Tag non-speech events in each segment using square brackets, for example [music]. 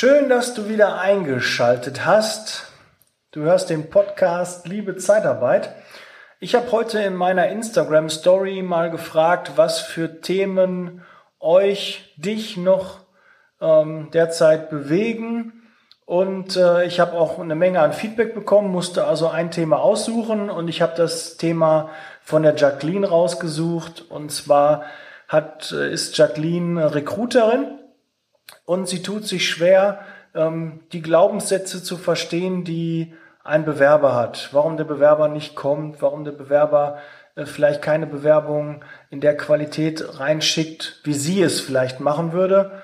Schön, dass du wieder eingeschaltet hast. Du hörst den Podcast Liebe Zeitarbeit. Ich habe heute in meiner Instagram Story mal gefragt, was für Themen euch, dich noch ähm, derzeit bewegen. Und äh, ich habe auch eine Menge an Feedback bekommen, musste also ein Thema aussuchen und ich habe das Thema von der Jacqueline rausgesucht. Und zwar hat, äh, ist Jacqueline Recruiterin und sie tut sich schwer, ähm, die Glaubenssätze zu verstehen, die ein Bewerber hat. Warum der Bewerber nicht kommt, warum der Bewerber äh, vielleicht keine Bewerbung in der Qualität reinschickt, wie sie es vielleicht machen würde.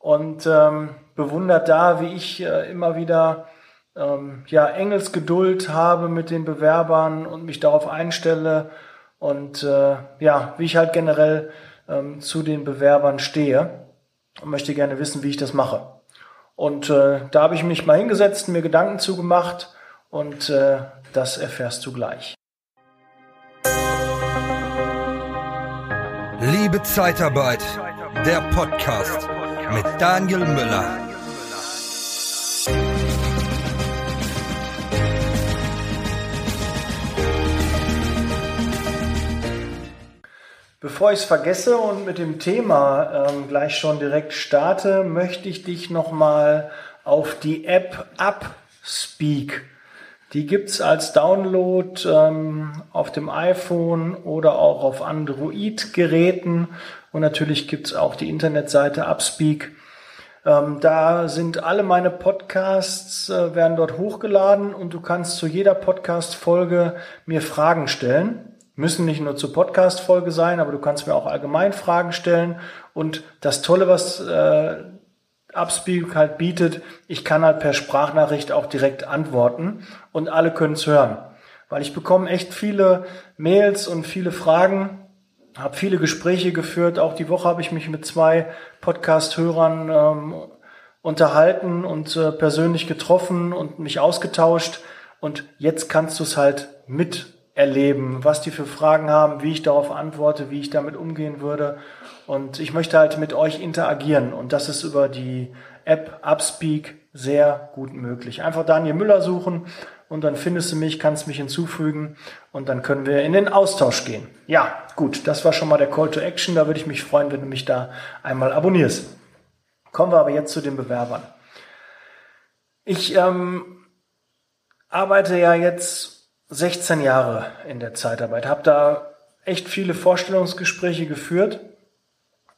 Und ähm, bewundert da, wie ich äh, immer wieder ähm, ja, Engelsgeduld habe mit den Bewerbern und mich darauf einstelle und äh, ja, wie ich halt generell ähm, zu den Bewerbern stehe und möchte gerne wissen, wie ich das mache. Und äh, da habe ich mich mal hingesetzt, mir Gedanken zugemacht und äh, das erfährst du gleich. Liebe Zeitarbeit, der Podcast mit Daniel Müller. Bevor ich es vergesse und mit dem Thema ähm, gleich schon direkt starte, möchte ich dich nochmal auf die App Upspeak. Die gibt's als Download ähm, auf dem iPhone oder auch auf Android-Geräten. Und natürlich gibt's auch die Internetseite Upspeak. Ähm, da sind alle meine Podcasts, äh, werden dort hochgeladen und du kannst zu jeder Podcast-Folge mir Fragen stellen müssen nicht nur zur Podcast-Folge sein, aber du kannst mir auch allgemein Fragen stellen. Und das Tolle, was äh, Upspeak halt bietet, ich kann halt per Sprachnachricht auch direkt antworten und alle können es hören. Weil ich bekomme echt viele Mails und viele Fragen, habe viele Gespräche geführt. Auch die Woche habe ich mich mit zwei Podcast-Hörern ähm, unterhalten und äh, persönlich getroffen und mich ausgetauscht. Und jetzt kannst du es halt mit erleben, was die für Fragen haben, wie ich darauf antworte, wie ich damit umgehen würde. Und ich möchte halt mit euch interagieren und das ist über die App Upspeak sehr gut möglich. Einfach Daniel Müller suchen und dann findest du mich, kannst mich hinzufügen und dann können wir in den Austausch gehen. Ja, gut, das war schon mal der Call to Action. Da würde ich mich freuen, wenn du mich da einmal abonnierst. Kommen wir aber jetzt zu den Bewerbern. Ich ähm, arbeite ja jetzt 16 Jahre in der Zeitarbeit, habe da echt viele Vorstellungsgespräche geführt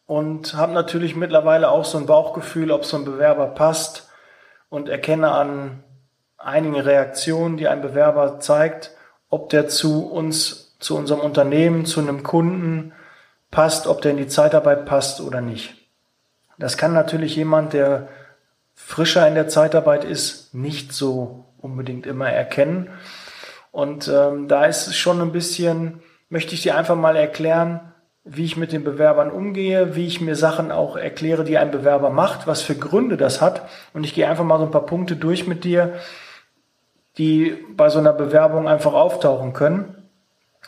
und habe natürlich mittlerweile auch so ein Bauchgefühl, ob so ein Bewerber passt und erkenne an einigen Reaktionen, die ein Bewerber zeigt, ob der zu uns, zu unserem Unternehmen, zu einem Kunden passt, ob der in die Zeitarbeit passt oder nicht. Das kann natürlich jemand, der frischer in der Zeitarbeit ist, nicht so unbedingt immer erkennen. Und ähm, da ist schon ein bisschen, möchte ich dir einfach mal erklären, wie ich mit den Bewerbern umgehe, wie ich mir Sachen auch erkläre, die ein Bewerber macht, was für Gründe das hat. Und ich gehe einfach mal so ein paar Punkte durch mit dir, die bei so einer Bewerbung einfach auftauchen können.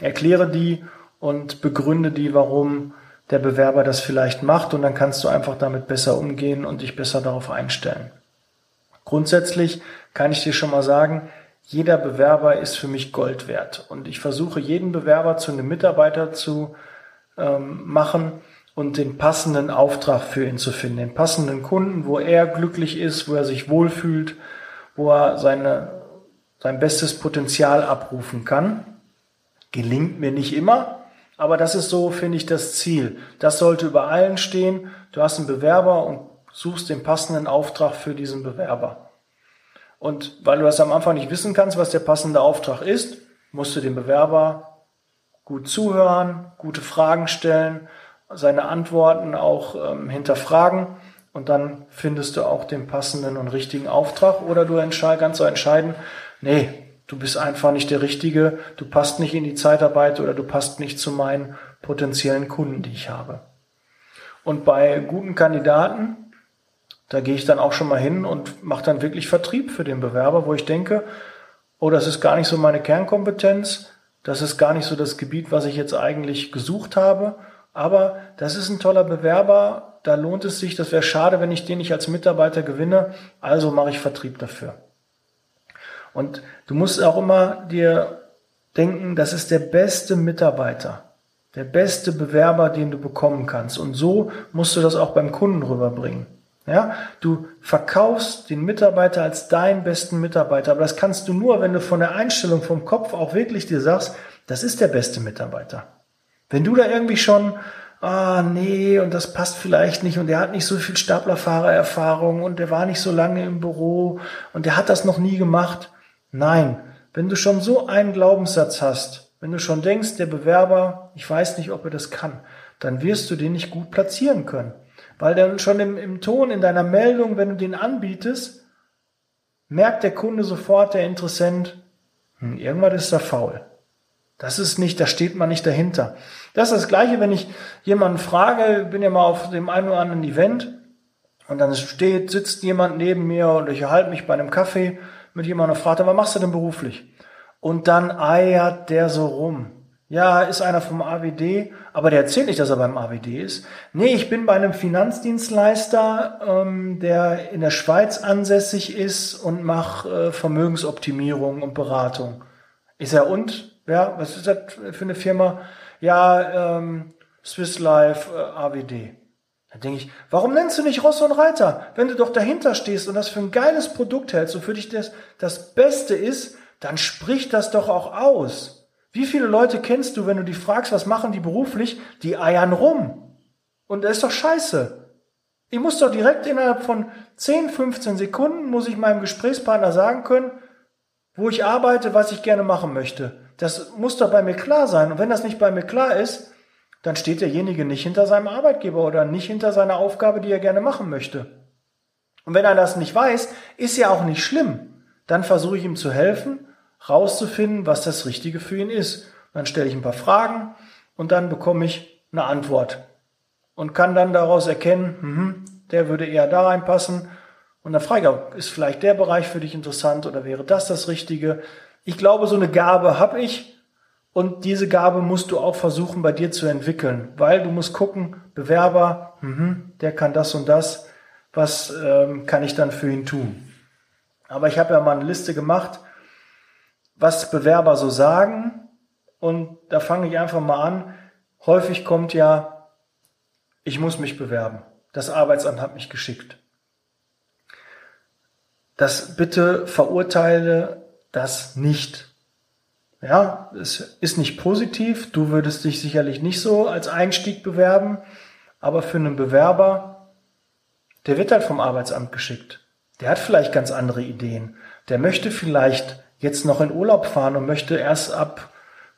Erkläre die und begründe die, warum der Bewerber das vielleicht macht und dann kannst du einfach damit besser umgehen und dich besser darauf einstellen. Grundsätzlich kann ich dir schon mal sagen, jeder Bewerber ist für mich Gold wert. Und ich versuche jeden Bewerber zu einem Mitarbeiter zu ähm, machen und den passenden Auftrag für ihn zu finden, den passenden Kunden, wo er glücklich ist, wo er sich wohlfühlt, wo er seine, sein bestes Potenzial abrufen kann. Gelingt mir nicht immer, aber das ist so, finde ich, das Ziel. Das sollte über allen stehen. Du hast einen Bewerber und suchst den passenden Auftrag für diesen Bewerber. Und weil du das am Anfang nicht wissen kannst, was der passende Auftrag ist, musst du dem Bewerber gut zuhören, gute Fragen stellen, seine Antworten auch ähm, hinterfragen und dann findest du auch den passenden und richtigen Auftrag oder du kannst so entscheiden, nee, du bist einfach nicht der Richtige, du passt nicht in die Zeitarbeit oder du passt nicht zu meinen potenziellen Kunden, die ich habe. Und bei guten Kandidaten da gehe ich dann auch schon mal hin und mache dann wirklich Vertrieb für den Bewerber, wo ich denke, oh, das ist gar nicht so meine Kernkompetenz, das ist gar nicht so das Gebiet, was ich jetzt eigentlich gesucht habe, aber das ist ein toller Bewerber, da lohnt es sich, das wäre schade, wenn ich den nicht als Mitarbeiter gewinne, also mache ich Vertrieb dafür. Und du musst auch immer dir denken, das ist der beste Mitarbeiter, der beste Bewerber, den du bekommen kannst. Und so musst du das auch beim Kunden rüberbringen. Ja, du verkaufst den Mitarbeiter als deinen besten Mitarbeiter, aber das kannst du nur, wenn du von der Einstellung vom Kopf auch wirklich dir sagst, das ist der beste Mitarbeiter. Wenn du da irgendwie schon, ah nee, und das passt vielleicht nicht und der hat nicht so viel Staplerfahrererfahrung und der war nicht so lange im Büro und der hat das noch nie gemacht. Nein, wenn du schon so einen Glaubenssatz hast, wenn du schon denkst, der Bewerber, ich weiß nicht, ob er das kann, dann wirst du den nicht gut platzieren können. Weil dann schon im, im Ton, in deiner Meldung, wenn du den anbietest, merkt der Kunde sofort, der Interessent, hm, irgendwas ist da faul. Das ist nicht, da steht man nicht dahinter. Das ist das Gleiche, wenn ich jemanden frage, bin ja mal auf dem einen oder anderen Event und dann steht, sitzt jemand neben mir und ich erhalte mich bei einem Kaffee mit jemandem und fragt, was machst du denn beruflich? Und dann eiert der so rum. Ja, ist einer vom AWD, aber der erzählt nicht, dass er beim AWD ist. Nee, ich bin bei einem Finanzdienstleister, ähm, der in der Schweiz ansässig ist und mache äh, Vermögensoptimierung und Beratung. Ist er und? Ja, was ist das für eine Firma? Ja, ähm, Swiss Life äh, AWD. Da denke ich, warum nennst du nicht Ross und Reiter? Wenn du doch dahinter stehst und das für ein geiles Produkt hältst und für dich das, das Beste ist, dann sprich das doch auch aus. Wie viele Leute kennst du, wenn du die fragst, was machen die beruflich? Die eiern rum. Und das ist doch scheiße. Ich muss doch direkt innerhalb von 10, 15 Sekunden, muss ich meinem Gesprächspartner sagen können, wo ich arbeite, was ich gerne machen möchte. Das muss doch bei mir klar sein. Und wenn das nicht bei mir klar ist, dann steht derjenige nicht hinter seinem Arbeitgeber oder nicht hinter seiner Aufgabe, die er gerne machen möchte. Und wenn er das nicht weiß, ist ja auch nicht schlimm. Dann versuche ich ihm zu helfen rauszufinden, was das Richtige für ihn ist. Dann stelle ich ein paar Fragen und dann bekomme ich eine Antwort und kann dann daraus erkennen, mh, der würde eher da reinpassen. Und dann frage ich, ist vielleicht der Bereich für dich interessant oder wäre das das Richtige? Ich glaube, so eine Gabe habe ich und diese Gabe musst du auch versuchen bei dir zu entwickeln, weil du musst gucken, Bewerber, mh, der kann das und das, was ähm, kann ich dann für ihn tun? Aber ich habe ja mal eine Liste gemacht was Bewerber so sagen. Und da fange ich einfach mal an. Häufig kommt ja, ich muss mich bewerben. Das Arbeitsamt hat mich geschickt. Das bitte verurteile das nicht. Ja, es ist nicht positiv. Du würdest dich sicherlich nicht so als Einstieg bewerben. Aber für einen Bewerber, der wird halt vom Arbeitsamt geschickt. Der hat vielleicht ganz andere Ideen. Der möchte vielleicht jetzt noch in Urlaub fahren und möchte erst ab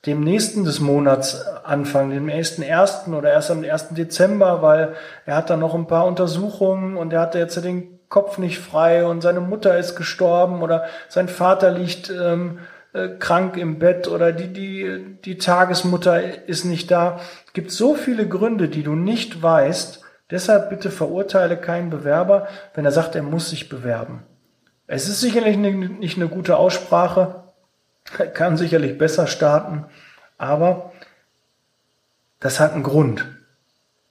dem nächsten des Monats anfangen, dem ersten ersten oder erst am ersten Dezember, weil er hat dann noch ein paar Untersuchungen und er hatte jetzt den Kopf nicht frei und seine Mutter ist gestorben oder sein Vater liegt ähm, äh, krank im Bett oder die, die, die Tagesmutter ist nicht da. Es gibt so viele Gründe, die du nicht weißt. Deshalb bitte verurteile keinen Bewerber, wenn er sagt, er muss sich bewerben. Es ist sicherlich nicht eine gute Aussprache, kann sicherlich besser starten, aber das hat einen Grund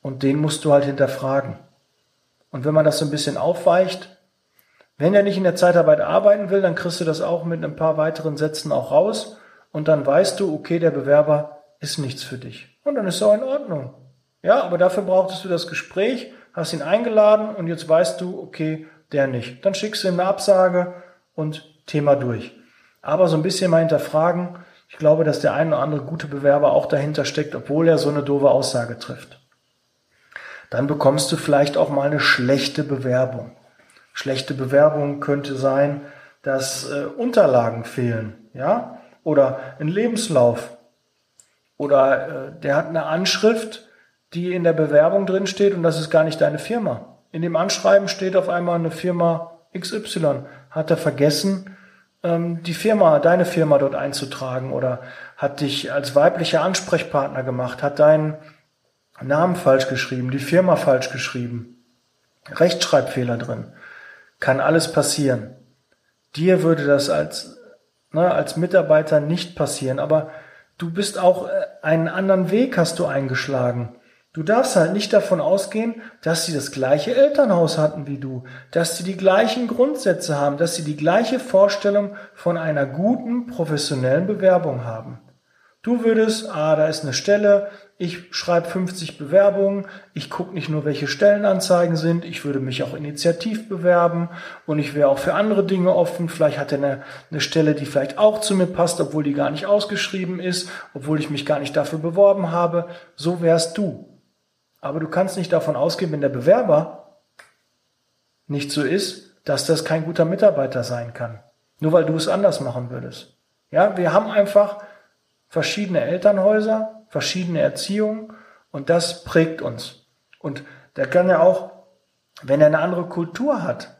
und den musst du halt hinterfragen. Und wenn man das so ein bisschen aufweicht, wenn er nicht in der Zeitarbeit arbeiten will, dann kriegst du das auch mit ein paar weiteren Sätzen auch raus und dann weißt du, okay, der Bewerber ist nichts für dich. Und dann ist es auch in Ordnung. Ja, aber dafür brauchtest du das Gespräch, hast ihn eingeladen und jetzt weißt du, okay, der nicht. Dann schickst du ihm eine Absage und Thema durch. Aber so ein bisschen mal hinterfragen. Ich glaube, dass der ein oder andere gute Bewerber auch dahinter steckt, obwohl er so eine doofe Aussage trifft. Dann bekommst du vielleicht auch mal eine schlechte Bewerbung. Schlechte Bewerbung könnte sein, dass äh, Unterlagen fehlen, ja, oder ein Lebenslauf, oder äh, der hat eine Anschrift, die in der Bewerbung drin steht und das ist gar nicht deine Firma. In dem Anschreiben steht auf einmal eine Firma XY. Hat er vergessen, ähm, die Firma, deine Firma dort einzutragen oder hat dich als weiblicher Ansprechpartner gemacht, hat deinen Namen falsch geschrieben, die Firma falsch geschrieben, Rechtschreibfehler drin. Kann alles passieren. Dir würde das als, ne, als Mitarbeiter nicht passieren, aber du bist auch äh, einen anderen Weg hast du eingeschlagen. Du darfst halt nicht davon ausgehen, dass sie das gleiche Elternhaus hatten wie du, dass sie die gleichen Grundsätze haben, dass sie die gleiche Vorstellung von einer guten professionellen Bewerbung haben. Du würdest, ah, da ist eine Stelle, ich schreibe 50 Bewerbungen, ich gucke nicht nur, welche Stellenanzeigen sind, ich würde mich auch initiativ bewerben und ich wäre auch für andere Dinge offen. Vielleicht hat er eine, eine Stelle, die vielleicht auch zu mir passt, obwohl die gar nicht ausgeschrieben ist, obwohl ich mich gar nicht dafür beworben habe. So wärst du. Aber du kannst nicht davon ausgehen, wenn der Bewerber nicht so ist, dass das kein guter Mitarbeiter sein kann. Nur weil du es anders machen würdest. Ja, wir haben einfach verschiedene Elternhäuser, verschiedene Erziehung und das prägt uns. Und der kann ja auch, wenn er eine andere Kultur hat,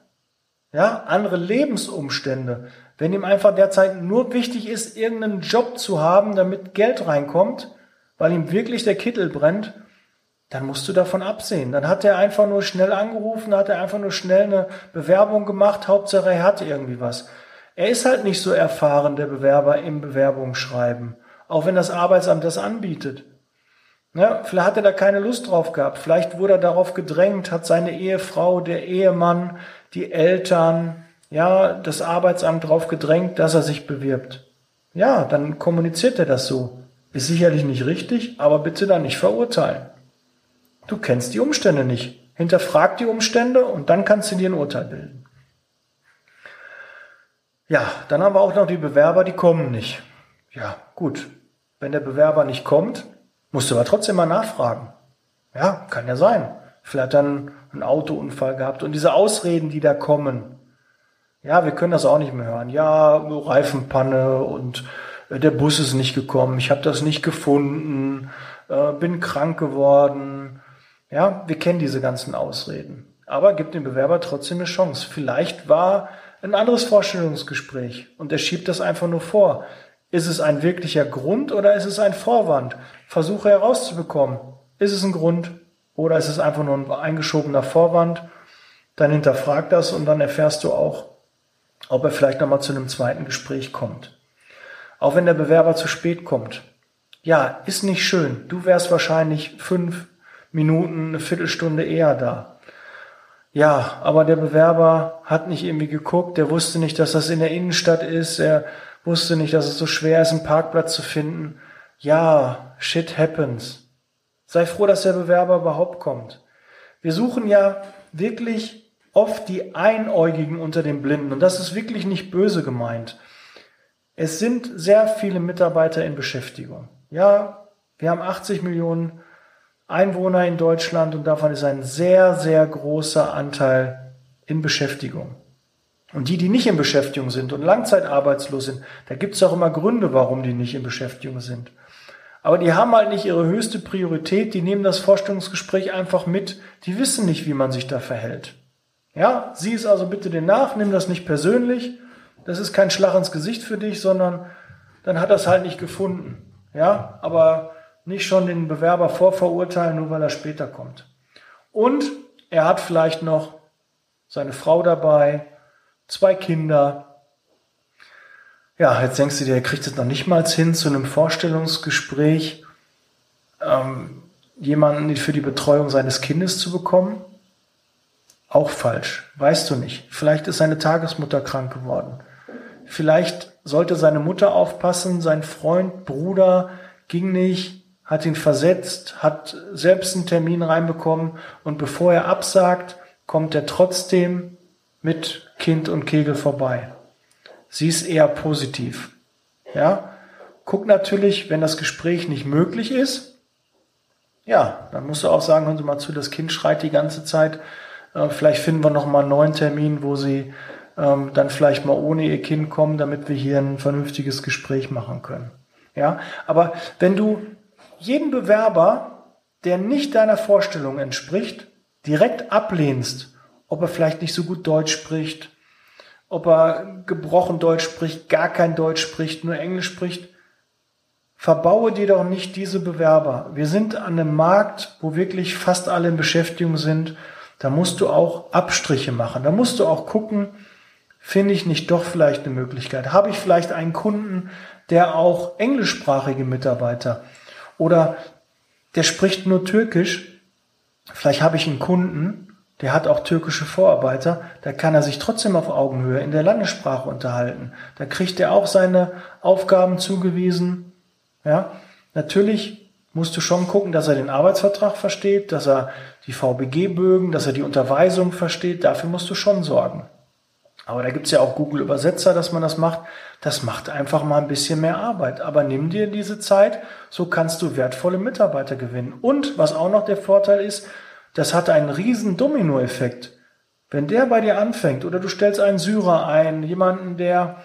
ja, andere Lebensumstände, wenn ihm einfach derzeit nur wichtig ist, irgendeinen Job zu haben, damit Geld reinkommt, weil ihm wirklich der Kittel brennt, dann musst du davon absehen. Dann hat er einfach nur schnell angerufen, hat er einfach nur schnell eine Bewerbung gemacht, Hauptsache er hat irgendwie was. Er ist halt nicht so erfahren, der Bewerber im Bewerbungsschreiben, auch wenn das Arbeitsamt das anbietet. Ja, vielleicht hat er da keine Lust drauf gehabt, vielleicht wurde er darauf gedrängt, hat seine Ehefrau, der Ehemann, die Eltern, ja, das Arbeitsamt darauf gedrängt, dass er sich bewirbt. Ja, dann kommuniziert er das so. Ist sicherlich nicht richtig, aber bitte dann nicht verurteilen. Du kennst die Umstände nicht. Hinterfrag die Umstände und dann kannst du dir ein Urteil bilden. Ja, dann haben wir auch noch die Bewerber, die kommen nicht. Ja, gut. Wenn der Bewerber nicht kommt, musst du aber trotzdem mal nachfragen. Ja, kann ja sein. Vielleicht er einen Autounfall gehabt und diese Ausreden, die da kommen. Ja, wir können das auch nicht mehr hören. Ja, Reifenpanne und äh, der Bus ist nicht gekommen, ich habe das nicht gefunden, äh, bin krank geworden, ja, wir kennen diese ganzen Ausreden. Aber gibt dem Bewerber trotzdem eine Chance. Vielleicht war ein anderes Vorstellungsgespräch und er schiebt das einfach nur vor. Ist es ein wirklicher Grund oder ist es ein Vorwand? Versuche herauszubekommen. Ist es ein Grund oder ist es einfach nur ein eingeschobener Vorwand? Dann hinterfrag das und dann erfährst du auch, ob er vielleicht nochmal zu einem zweiten Gespräch kommt. Auch wenn der Bewerber zu spät kommt. Ja, ist nicht schön. Du wärst wahrscheinlich fünf, Minuten, eine Viertelstunde eher da. Ja, aber der Bewerber hat nicht irgendwie geguckt, der wusste nicht, dass das in der Innenstadt ist, er wusste nicht, dass es so schwer ist, einen Parkplatz zu finden. Ja, shit happens. Sei froh, dass der Bewerber überhaupt kommt. Wir suchen ja wirklich oft die Einäugigen unter den Blinden und das ist wirklich nicht böse gemeint. Es sind sehr viele Mitarbeiter in Beschäftigung. Ja, wir haben 80 Millionen Einwohner in Deutschland und davon ist ein sehr, sehr großer Anteil in Beschäftigung. Und die, die nicht in Beschäftigung sind und langzeitarbeitslos sind, da gibt es auch immer Gründe, warum die nicht in Beschäftigung sind. Aber die haben halt nicht ihre höchste Priorität, die nehmen das Vorstellungsgespräch einfach mit, die wissen nicht, wie man sich da verhält. Ja, sieh es also bitte den nach, nimm das nicht persönlich, das ist kein Schlag ins Gesicht für dich, sondern dann hat es halt nicht gefunden. Ja, aber nicht schon den Bewerber vorverurteilen, nur weil er später kommt. Und er hat vielleicht noch seine Frau dabei, zwei Kinder. Ja, jetzt denkst du dir, er kriegt es noch nicht mal hin zu einem Vorstellungsgespräch, ähm, jemanden für die Betreuung seines Kindes zu bekommen. Auch falsch, weißt du nicht. Vielleicht ist seine Tagesmutter krank geworden. Vielleicht sollte seine Mutter aufpassen, sein Freund, Bruder ging nicht, hat ihn versetzt, hat selbst einen Termin reinbekommen und bevor er absagt, kommt er trotzdem mit Kind und Kegel vorbei. Sie ist eher positiv. Ja? Guck natürlich, wenn das Gespräch nicht möglich ist, ja, dann musst du auch sagen, hören Sie mal zu, das Kind schreit die ganze Zeit. Äh, vielleicht finden wir noch mal einen neuen Termin, wo Sie ähm, dann vielleicht mal ohne Ihr Kind kommen, damit wir hier ein vernünftiges Gespräch machen können. Ja, aber wenn du jeden Bewerber, der nicht deiner Vorstellung entspricht, direkt ablehnst, ob er vielleicht nicht so gut Deutsch spricht, ob er gebrochen Deutsch spricht, gar kein Deutsch spricht, nur Englisch spricht, verbaue dir doch nicht diese Bewerber. Wir sind an einem Markt, wo wirklich fast alle in Beschäftigung sind. Da musst du auch Abstriche machen. Da musst du auch gucken, finde ich nicht doch vielleicht eine Möglichkeit? Habe ich vielleicht einen Kunden, der auch englischsprachige Mitarbeiter oder der spricht nur Türkisch. Vielleicht habe ich einen Kunden, der hat auch türkische Vorarbeiter, da kann er sich trotzdem auf Augenhöhe in der Landessprache unterhalten. Da kriegt er auch seine Aufgaben zugewiesen. Ja, natürlich musst du schon gucken, dass er den Arbeitsvertrag versteht, dass er die VBG-Bögen, dass er die Unterweisung versteht. Dafür musst du schon sorgen. Aber da gibt's ja auch Google Übersetzer, dass man das macht. Das macht einfach mal ein bisschen mehr Arbeit. Aber nimm dir diese Zeit, so kannst du wertvolle Mitarbeiter gewinnen. Und was auch noch der Vorteil ist, das hat einen riesen Dominoeffekt. Wenn der bei dir anfängt oder du stellst einen Syrer ein, jemanden, der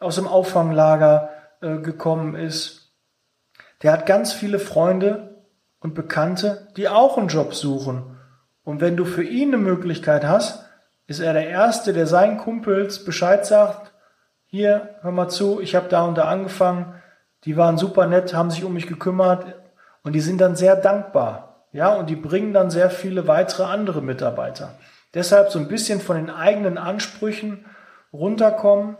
aus dem Auffanglager äh, gekommen ist, der hat ganz viele Freunde und Bekannte, die auch einen Job suchen. Und wenn du für ihn eine Möglichkeit hast, ist er der Erste, der seinen Kumpels Bescheid sagt, hier, hör mal zu, ich habe da und da angefangen, die waren super nett, haben sich um mich gekümmert und die sind dann sehr dankbar. Ja, und die bringen dann sehr viele weitere andere Mitarbeiter. Deshalb so ein bisschen von den eigenen Ansprüchen runterkommen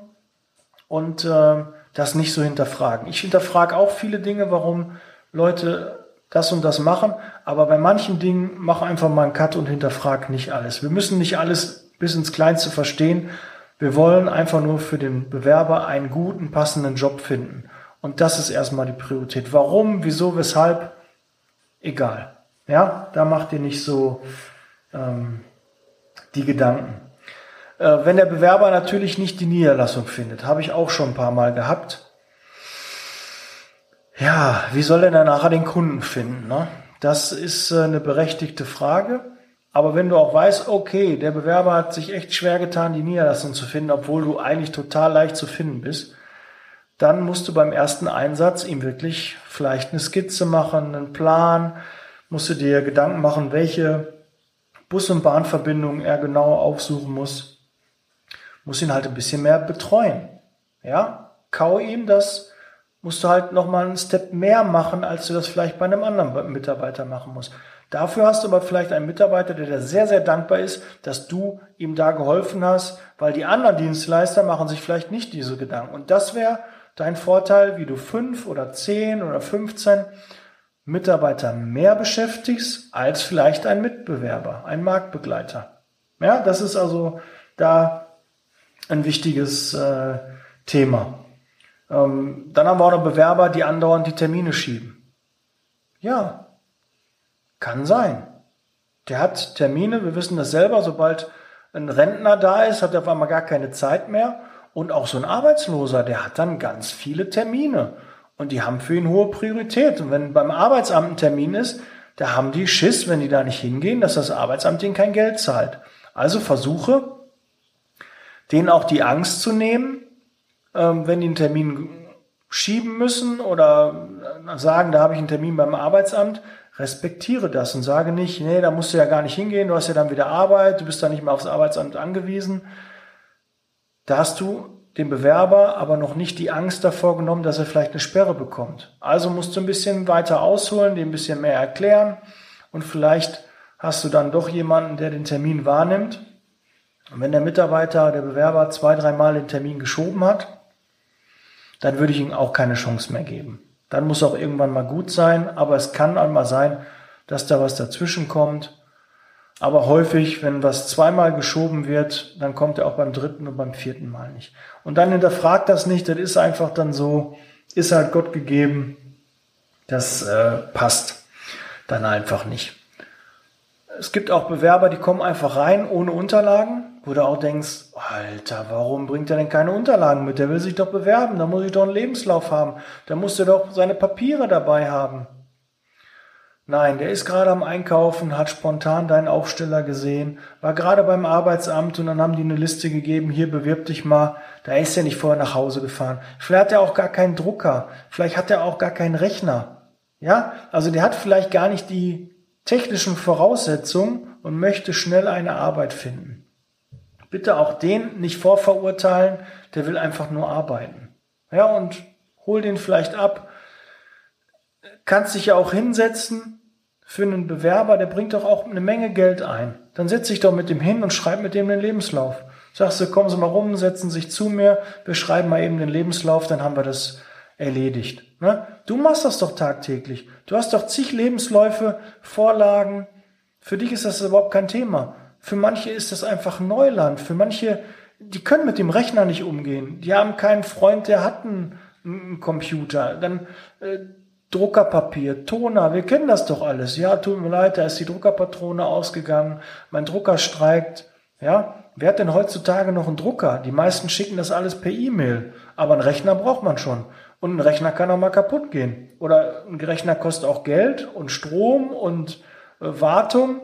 und äh, das nicht so hinterfragen. Ich hinterfrage auch viele Dinge, warum Leute das und das machen, aber bei manchen Dingen mach einfach mal einen Cut und hinterfrag nicht alles. Wir müssen nicht alles bis ins Kleinste verstehen. Wir wollen einfach nur für den Bewerber einen guten, passenden Job finden. Und das ist erstmal die Priorität. Warum, wieso, weshalb? Egal. Ja, da macht ihr nicht so ähm, die Gedanken. Äh, wenn der Bewerber natürlich nicht die Niederlassung findet, habe ich auch schon ein paar Mal gehabt. Ja, wie soll er dann nachher den Kunden finden? Ne? Das ist äh, eine berechtigte Frage. Aber wenn du auch weißt, okay, der Bewerber hat sich echt schwer getan, die Niederlassung zu finden, obwohl du eigentlich total leicht zu finden bist, dann musst du beim ersten Einsatz ihm wirklich vielleicht eine Skizze machen, einen Plan, musst du dir Gedanken machen, welche Bus- und Bahnverbindungen er genau aufsuchen muss, muss ihn halt ein bisschen mehr betreuen. Ja, kau ihm das, musst du halt nochmal einen Step mehr machen, als du das vielleicht bei einem anderen Mitarbeiter machen musst. Dafür hast du aber vielleicht einen Mitarbeiter, der dir sehr, sehr dankbar ist, dass du ihm da geholfen hast, weil die anderen Dienstleister machen sich vielleicht nicht diese Gedanken. Und das wäre dein Vorteil, wie du fünf oder zehn oder 15 Mitarbeiter mehr beschäftigst als vielleicht ein Mitbewerber, ein Marktbegleiter. Ja, das ist also da ein wichtiges äh, Thema. Ähm, dann haben wir auch noch Bewerber, die andauernd die Termine schieben. Ja, kann sein. Der hat Termine, wir wissen das selber, sobald ein Rentner da ist, hat er auf einmal gar keine Zeit mehr. Und auch so ein Arbeitsloser, der hat dann ganz viele Termine. Und die haben für ihn hohe Priorität. Und wenn beim Arbeitsamt ein Termin ist, da haben die Schiss, wenn die da nicht hingehen, dass das Arbeitsamt ihnen kein Geld zahlt. Also versuche, denen auch die Angst zu nehmen, ähm, wenn die einen Termin schieben müssen oder sagen, da habe ich einen Termin beim Arbeitsamt, respektiere das und sage nicht, nee, da musst du ja gar nicht hingehen, du hast ja dann wieder Arbeit, du bist da nicht mehr aufs Arbeitsamt angewiesen. Da hast du dem Bewerber aber noch nicht die Angst davor genommen, dass er vielleicht eine Sperre bekommt. Also musst du ein bisschen weiter ausholen, dem ein bisschen mehr erklären und vielleicht hast du dann doch jemanden, der den Termin wahrnimmt. Und wenn der Mitarbeiter, der Bewerber zwei, dreimal den Termin geschoben hat, dann würde ich ihm auch keine Chance mehr geben. Dann muss auch irgendwann mal gut sein, aber es kann einmal sein, dass da was dazwischen kommt. Aber häufig, wenn was zweimal geschoben wird, dann kommt er auch beim dritten und beim vierten Mal nicht. Und dann hinterfragt das nicht, das ist einfach dann so, ist halt Gott gegeben, das äh, passt dann einfach nicht. Es gibt auch Bewerber, die kommen einfach rein ohne Unterlagen wo du auch denkst, Alter, warum bringt er denn keine Unterlagen mit? Der will sich doch bewerben, da muss ich doch einen Lebenslauf haben, da muss er doch seine Papiere dabei haben. Nein, der ist gerade am Einkaufen, hat spontan deinen Aufsteller gesehen, war gerade beim Arbeitsamt und dann haben die eine Liste gegeben, hier bewirb dich mal. Da ist er nicht vorher nach Hause gefahren. Vielleicht hat er auch gar keinen Drucker, vielleicht hat er auch gar keinen Rechner. Ja, also der hat vielleicht gar nicht die technischen Voraussetzungen und möchte schnell eine Arbeit finden bitte auch den nicht vorverurteilen, der will einfach nur arbeiten. Ja, und hol den vielleicht ab. Kannst dich ja auch hinsetzen für einen Bewerber, der bringt doch auch eine Menge Geld ein. Dann setz dich doch mit dem hin und schreib mit dem den Lebenslauf. Sagst du, kommen Sie mal rum, setzen sich zu mir, wir schreiben mal eben den Lebenslauf, dann haben wir das erledigt. Ne? Du machst das doch tagtäglich. Du hast doch zig Lebensläufe, Vorlagen. Für dich ist das überhaupt kein Thema. Für manche ist das einfach Neuland. Für manche, die können mit dem Rechner nicht umgehen. Die haben keinen Freund, der hat einen, einen Computer. Dann äh, Druckerpapier, Toner, wir kennen das doch alles. Ja, tut mir leid, da ist die Druckerpatrone ausgegangen, mein Drucker streikt. Ja, wer hat denn heutzutage noch einen Drucker? Die meisten schicken das alles per E-Mail. Aber einen Rechner braucht man schon. Und ein Rechner kann auch mal kaputt gehen. Oder ein Rechner kostet auch Geld und Strom und äh, Wartung.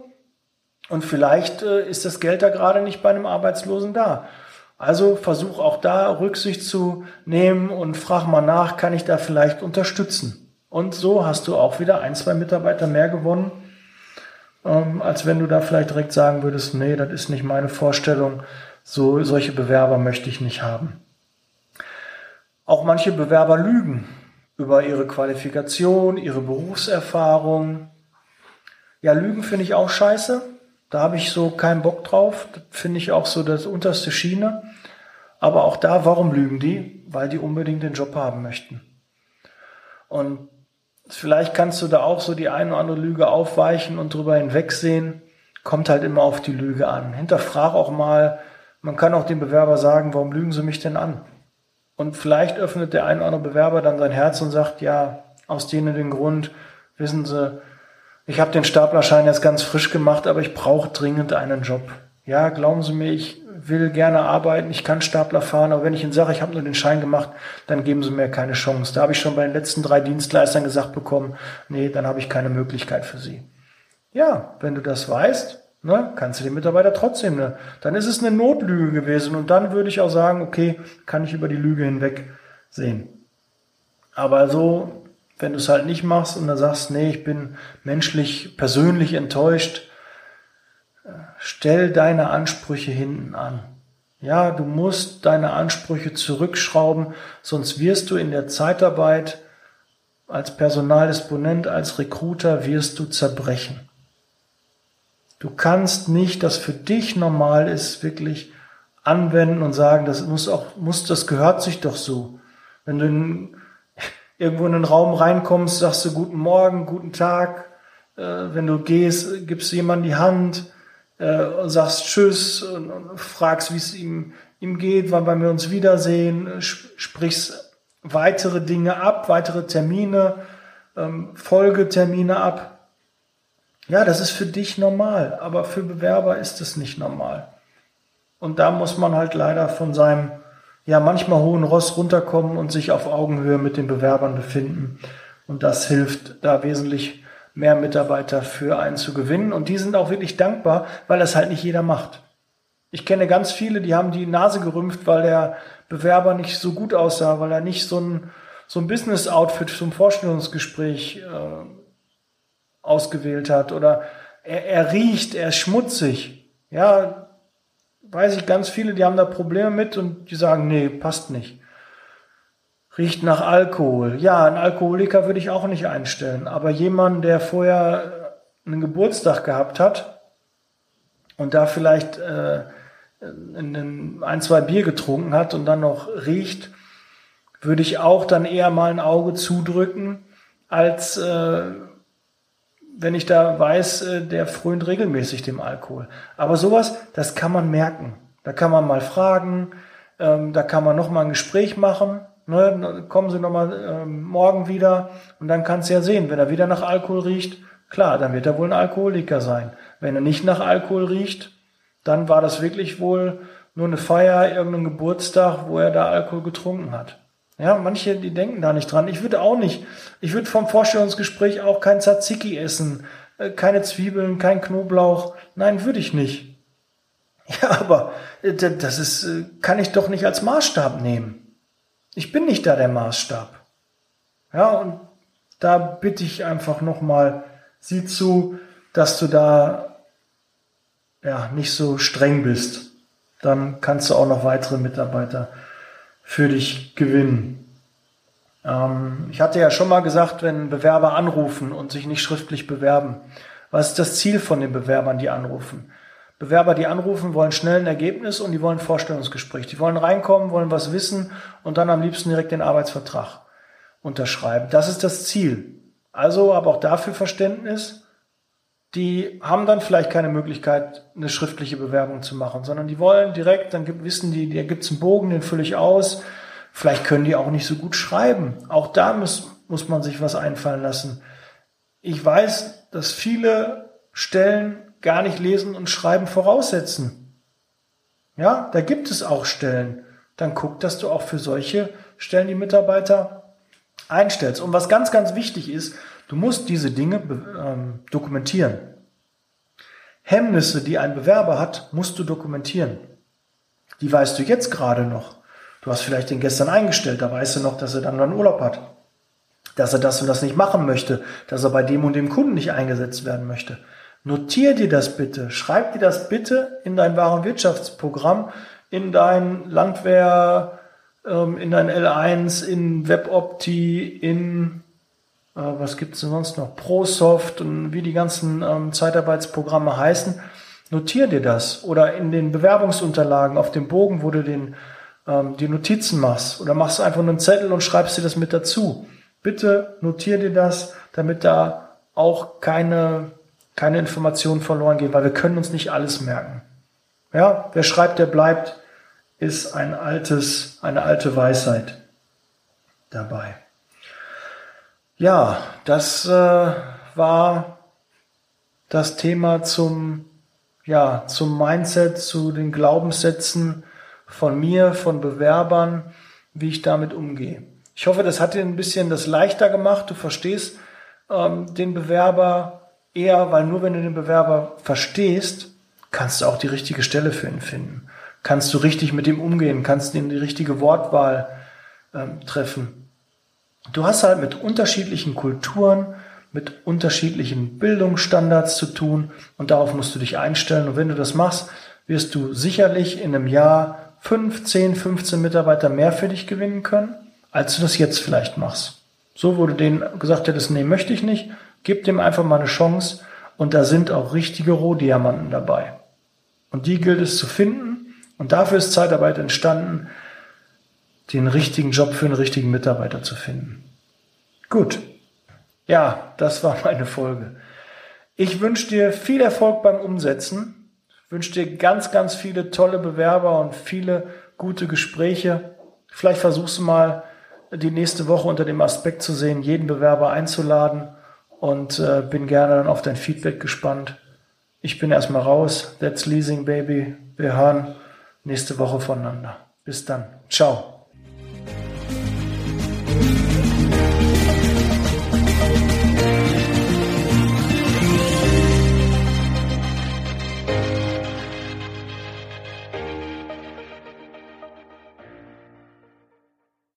Und vielleicht äh, ist das Geld da gerade nicht bei einem Arbeitslosen da. Also versuch auch da Rücksicht zu nehmen und frag mal nach, kann ich da vielleicht unterstützen? Und so hast du auch wieder ein, zwei Mitarbeiter mehr gewonnen, ähm, als wenn du da vielleicht direkt sagen würdest, nee, das ist nicht meine Vorstellung, so, solche Bewerber möchte ich nicht haben. Auch manche Bewerber lügen über ihre Qualifikation, ihre Berufserfahrung. Ja, Lügen finde ich auch scheiße. Da habe ich so keinen Bock drauf. Finde ich auch so das unterste Schiene. Aber auch da, warum lügen die? Weil die unbedingt den Job haben möchten. Und Vielleicht kannst du da auch so die eine oder andere Lüge aufweichen und drüber hinwegsehen. Kommt halt immer auf die Lüge an. Hinterfrag auch mal, man kann auch dem Bewerber sagen, warum lügen sie mich denn an? Und vielleicht öffnet der ein oder andere Bewerber dann sein Herz und sagt, ja, aus denen den Grund, wissen Sie, ich habe den Staplerschein jetzt ganz frisch gemacht, aber ich brauche dringend einen Job. Ja, glauben Sie mir, ich will gerne arbeiten, ich kann Stapler fahren, aber wenn ich Ihnen sage, ich habe nur den Schein gemacht, dann geben Sie mir keine Chance. Da habe ich schon bei den letzten drei Dienstleistern gesagt bekommen, nee, dann habe ich keine Möglichkeit für Sie. Ja, wenn du das weißt, ne, kannst du den Mitarbeiter trotzdem, ne, dann ist es eine Notlüge gewesen und dann würde ich auch sagen, okay, kann ich über die Lüge hinweg sehen. Aber so, wenn du es halt nicht machst und dann sagst, nee, ich bin menschlich, persönlich enttäuscht, stell deine Ansprüche hinten an. Ja, du musst deine Ansprüche zurückschrauben, sonst wirst du in der Zeitarbeit als Personaldisponent, als Recruiter wirst du zerbrechen. Du kannst nicht, das für dich normal ist, wirklich anwenden und sagen, das muss auch, muss, das gehört sich doch so. Wenn du in, irgendwo in einen Raum reinkommst, sagst du guten Morgen, guten Tag. Äh, wenn du gehst, gibst du jemandem die Hand äh, sagst Tschüss und, und fragst, wie es ihm, ihm geht, wann wir uns wiedersehen, sprichst weitere Dinge ab, weitere Termine, ähm, Folgetermine ab. Ja, das ist für dich normal, aber für Bewerber ist es nicht normal. Und da muss man halt leider von seinem, ja, manchmal hohen Ross runterkommen und sich auf Augenhöhe mit den Bewerbern befinden. Und das hilft da wesentlich mehr Mitarbeiter für einen zu gewinnen. Und die sind auch wirklich dankbar, weil das halt nicht jeder macht. Ich kenne ganz viele, die haben die Nase gerümpft, weil der Bewerber nicht so gut aussah, weil er nicht so ein, so ein Business-Outfit zum Vorstellungsgespräch äh, ausgewählt hat. Oder er, er riecht, er ist schmutzig. Ja, weiß ich ganz viele, die haben da Probleme mit und die sagen, nee, passt nicht. Riecht nach Alkohol. Ja, einen Alkoholiker würde ich auch nicht einstellen. Aber jemand, der vorher einen Geburtstag gehabt hat und da vielleicht äh, ein, zwei Bier getrunken hat und dann noch riecht, würde ich auch dann eher mal ein Auge zudrücken, als äh, wenn ich da weiß, äh, der frönt regelmäßig dem Alkohol. Aber sowas, das kann man merken. Da kann man mal fragen, ähm, da kann man noch mal ein Gespräch machen Ne, kommen Sie nochmal ähm, morgen wieder und dann kannst du ja sehen, wenn er wieder nach Alkohol riecht, klar, dann wird er wohl ein Alkoholiker sein. Wenn er nicht nach Alkohol riecht, dann war das wirklich wohl nur eine Feier, irgendein Geburtstag, wo er da Alkohol getrunken hat. Ja, manche, die denken da nicht dran. Ich würde auch nicht. Ich würde vom Vorstellungsgespräch auch kein Tzatziki essen, äh, keine Zwiebeln, kein Knoblauch. Nein, würde ich nicht. [laughs] Ja, aber äh, das ist, äh, kann ich doch nicht als Maßstab nehmen. Ich bin nicht da der Maßstab. Ja, und da bitte ich einfach nochmal, sieh zu, dass du da ja, nicht so streng bist. Dann kannst du auch noch weitere Mitarbeiter für dich gewinnen. Ähm, ich hatte ja schon mal gesagt, wenn Bewerber anrufen und sich nicht schriftlich bewerben, was ist das Ziel von den Bewerbern, die anrufen? Bewerber, die anrufen, wollen schnell ein Ergebnis und die wollen ein Vorstellungsgespräch. Die wollen reinkommen, wollen was wissen und dann am liebsten direkt den Arbeitsvertrag. unterschreiben. Das ist das Ziel. Also aber auch dafür Verständnis. Die haben dann vielleicht keine Möglichkeit, eine schriftliche Bewerbung zu machen, sondern die wollen direkt, dann gibt, wissen die, da gibt's einen Bogen, den fülle ich aus. Vielleicht können die auch nicht so gut schreiben. Auch da muss, muss man sich was einfallen lassen. Ich weiß, dass viele Stellen gar nicht lesen und schreiben voraussetzen. Ja, da gibt es auch Stellen. Dann guck, dass du auch für solche Stellen die Mitarbeiter einstellst. Und was ganz, ganz wichtig ist, du musst diese Dinge ähm, dokumentieren. Hemmnisse, die ein Bewerber hat, musst du dokumentieren. Die weißt du jetzt gerade noch. Du hast vielleicht den gestern eingestellt, da weißt du noch, dass er dann einen Urlaub hat. Dass er das und das nicht machen möchte, dass er bei dem und dem Kunden nicht eingesetzt werden möchte. Notier dir das bitte, schreib dir das bitte in dein Warenwirtschaftsprogramm, in dein Landwehr, ähm, in dein L1, in WebOpti, in was gibt's denn sonst noch? ProSoft und wie die ganzen ähm, Zeitarbeitsprogramme heißen. Notier dir das oder in den Bewerbungsunterlagen auf dem Bogen, wo du den, ähm, die Notizen machst oder machst einfach einen Zettel und schreibst dir das mit dazu. Bitte notier dir das, damit da auch keine keine Informationen verloren gehen, weil wir können uns nicht alles merken. Ja, wer schreibt, der bleibt, ist ein altes, eine alte Weisheit dabei. Ja, das äh, war das Thema zum, ja, zum Mindset, zu den Glaubenssätzen von mir, von Bewerbern, wie ich damit umgehe. Ich hoffe, das hat dir ein bisschen das leichter gemacht. Du verstehst ähm, den Bewerber eher, weil nur wenn du den Bewerber verstehst, kannst du auch die richtige Stelle für ihn finden. Kannst du richtig mit ihm umgehen, kannst ihm die richtige Wortwahl ähm, treffen. Du hast halt mit unterschiedlichen Kulturen, mit unterschiedlichen Bildungsstandards zu tun und darauf musst du dich einstellen. Und wenn du das machst, wirst du sicherlich in einem Jahr 5, 10, 15 Mitarbeiter mehr für dich gewinnen können, als du das jetzt vielleicht machst. So, du denen gesagt hättest, nee, möchte ich nicht, Gib dem einfach mal eine Chance und da sind auch richtige Rohdiamanten dabei. Und die gilt es zu finden und dafür ist Zeitarbeit entstanden, den richtigen Job für einen richtigen Mitarbeiter zu finden. Gut. Ja, das war meine Folge. Ich wünsche dir viel Erfolg beim Umsetzen. Ich wünsche dir ganz, ganz viele tolle Bewerber und viele gute Gespräche. Vielleicht versuchst du mal die nächste Woche unter dem Aspekt zu sehen, jeden Bewerber einzuladen und äh, bin gerne dann auf dein Feedback gespannt. Ich bin erstmal raus. That's Leasing Baby. Wir hören nächste Woche voneinander. Bis dann. Ciao.